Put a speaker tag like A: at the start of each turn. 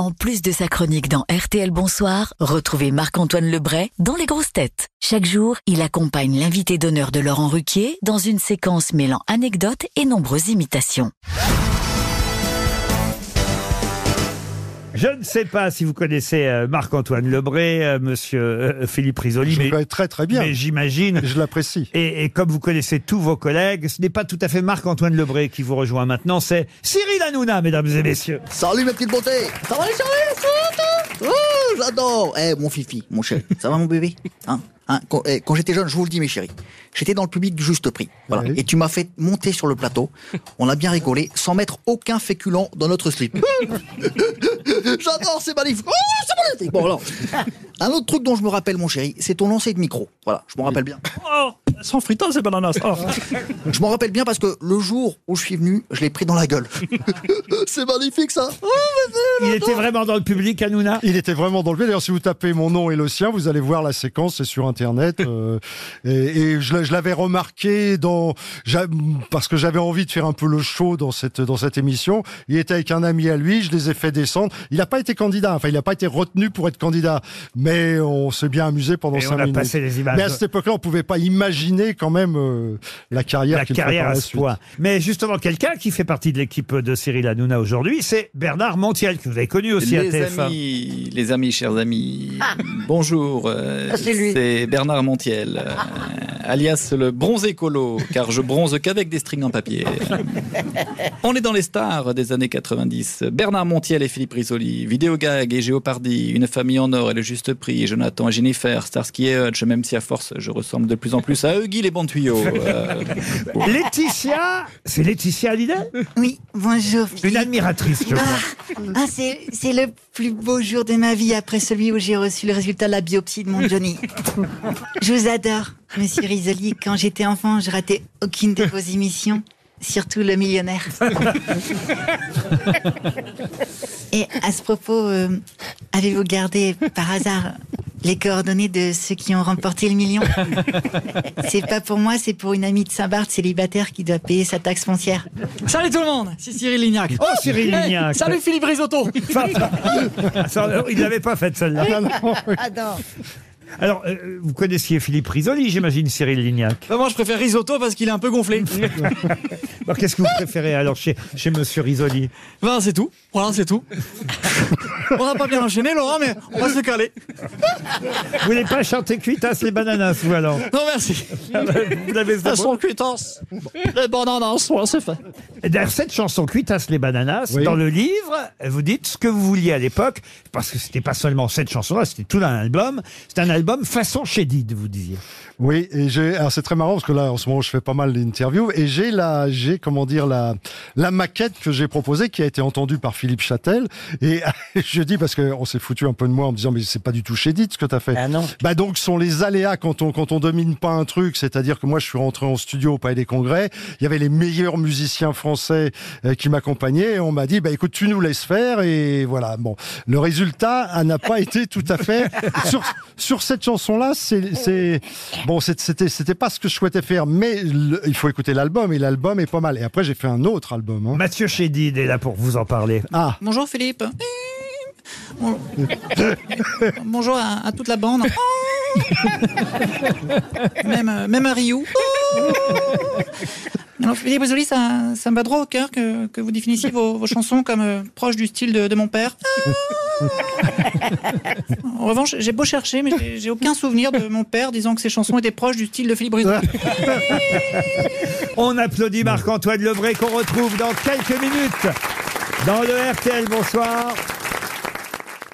A: En plus de sa chronique dans RTL Bonsoir, retrouvez Marc-Antoine Lebray dans Les Grosses Têtes. Chaque jour, il accompagne l'invité d'honneur de Laurent Ruquier dans une séquence mêlant anecdotes et nombreuses imitations.
B: Je ne sais pas si vous connaissez euh, Marc-Antoine Lebré, euh, monsieur euh, Philippe Risoli,
C: Je le
B: mais,
C: connais très très bien.
B: mais j'imagine.
C: Je l'apprécie.
B: Et, et comme vous connaissez tous vos collègues, ce n'est pas tout à fait Marc-Antoine Lebré qui vous rejoint maintenant, c'est Cyril Hanouna, mesdames et messieurs.
D: Salut mes petites beautés Ça va les chéris Oh, j'adore Eh, mon fifi, mon chéri, ça va mon bébé? Hein? Hein, quand, eh, quand j'étais jeune, je vous le dis mes chéris, j'étais dans le public du juste prix. Voilà.
C: Oui.
D: Et tu m'as fait monter sur le plateau, on a bien rigolé, sans mettre aucun féculent dans notre slip. J'adore, c'est magnifique Oh, c'est magnifique Bon alors, un autre truc dont je me rappelle mon chéri, c'est ton lancer de micro. Voilà, je m'en rappelle bien.
E: Oh, sans fritas et bananas. Oh.
D: Je m'en rappelle bien parce que le jour où je suis venu, je l'ai pris dans la gueule. c'est magnifique ça
B: Il était vraiment dans le public, Hanouna
C: Il était vraiment dans le D'ailleurs, si vous tapez mon nom et le sien, vous allez voir la séquence, c'est sur Internet. euh, et et je, l'a- je l'avais remarqué dans, parce que j'avais envie de faire un peu le show dans cette dans cette émission. Il était avec un ami à lui, je les ai fait descendre. Il n'a pas été candidat, enfin, il n'a pas été retenu pour être candidat, mais on s'est bien amusé pendant
B: Et
C: cinq
B: on a
C: minutes.
B: passé les images.
C: Mais à cette époque-là, on pouvait pas imaginer quand même euh, la carrière
B: la
C: qu'il
B: carrière à
C: la
B: ce
C: suite.
B: point. Mais justement, quelqu'un qui fait partie de l'équipe de Cyril Hanouna aujourd'hui, c'est Bernard Montiel, que vous avez connu aussi à
E: Les
B: TF1.
E: amis, les amis, chers amis, bonjour. euh, c'est Bernard Montiel, euh, alias le bronze écolo, car je bronze qu'avec des strings en papier. On est dans les stars des années 90. Bernard Montiel et Philippe Risoli, Vidéogag et Géopardy, Une famille en or et le juste prix, Jonathan et Jennifer, Starsky et Hutch, même si à force je ressemble de plus en plus à Huggy les bons tuyaux. euh,
B: Laetitia, c'est Laetitia Hallyday?
F: Oui, bonjour.
B: Une admiratrice, je.
F: Ah, c'est, c'est le plus beau jour de ma vie après celui où j'ai reçu le résultat de la biopsie de mon Johnny. Je vous adore, monsieur Risoli. Quand j'étais enfant, je ratais aucune de vos émissions, surtout le millionnaire. Et à ce propos, euh, avez-vous gardé par hasard les coordonnées de ceux qui ont remporté le million? C'est pas pour moi, c'est pour une amie de Saint-Barth célibataire qui doit payer sa taxe foncière.
E: Salut tout le monde, c'est Cyril Lignac.
B: Oh, Cyril
E: Hey,
B: Lignac.
E: Salut Philippe Risotto.
B: Ça, il n'avait pas fait celle-là.
F: Ah non
B: Alors, euh, vous connaissiez Philippe Risoli, j'imagine, Cyril Lignac.
E: Bah, moi je préfère risotto parce qu'il est un peu gonflé.
B: Alors, Qu'est-ce que vous préférez alors chez, chez Monsieur Risoli?
E: Ben, c'est tout. Voilà, c'est tout. on n'a pas bien enchaîné, Laurent, mais on va se caler.
B: Vous voulez pas chanter Cuitas les bananas, vous alors?
E: Non, merci.
B: Vous l'avez
E: Elles sont cuitances. Les bananas, ouais, c'est fait.
B: D'ailleurs, cette chanson Cuitas les bananas,
C: Oui.
B: dans le livre, vous dites ce que vous vouliez à l'époque, parce que c'était pas seulement cette chanson-là, c'était tout un album. C'est un album façon Chédid, vous disiez.
C: Oui, et j'ai, alors c'est très marrant parce que là, en ce moment, je fais pas mal d'interviews et j'ai la, j'ai, comment dire, la, la maquette que j'ai proposée qui a été entendue par Philippe Châtel. Et je dis parce que on s'est foutu un peu de moi en me disant, mais c'est pas du tout chez ce que t'as fait.
B: Ah non.
C: Bah donc, sont les aléas quand on, quand on domine pas un truc. C'est-à-dire que moi, je suis rentré en studio au Palais des Congrès. Il y avait les meilleurs musiciens français euh, qui m'accompagnaient et on m'a dit, bah écoute, tu nous laisses faire et voilà. Bon, le résultat ah, n'a pas été tout à fait sur, sur cette chanson-là. C'est, bon, c'était, c'était pas ce que je souhaitais faire, mais le- il faut écouter l'album et l'album est pas mal. Et après, j'ai fait un autre album. hein.
B: Mathieu Chédid est là pour vous en parler.
C: Ah,
E: Bonjour Philippe. Bon- Bonjour à, à toute la bande. même, même à Rio. Alors Philippe Risoli, ça, ça me va droit au cœur que, que vous définissiez vos, vos chansons comme euh, proches du style de, de mon père. En revanche, j'ai beau chercher, mais j'ai- j'ai aucun souvenir de mon père disant que ses chansons étaient proches du style de Philippe Risoli.
B: On applaudit Marc-Antoine Lebray qu'on retrouve dans quelques minutes dans le RTL. Bonsoir.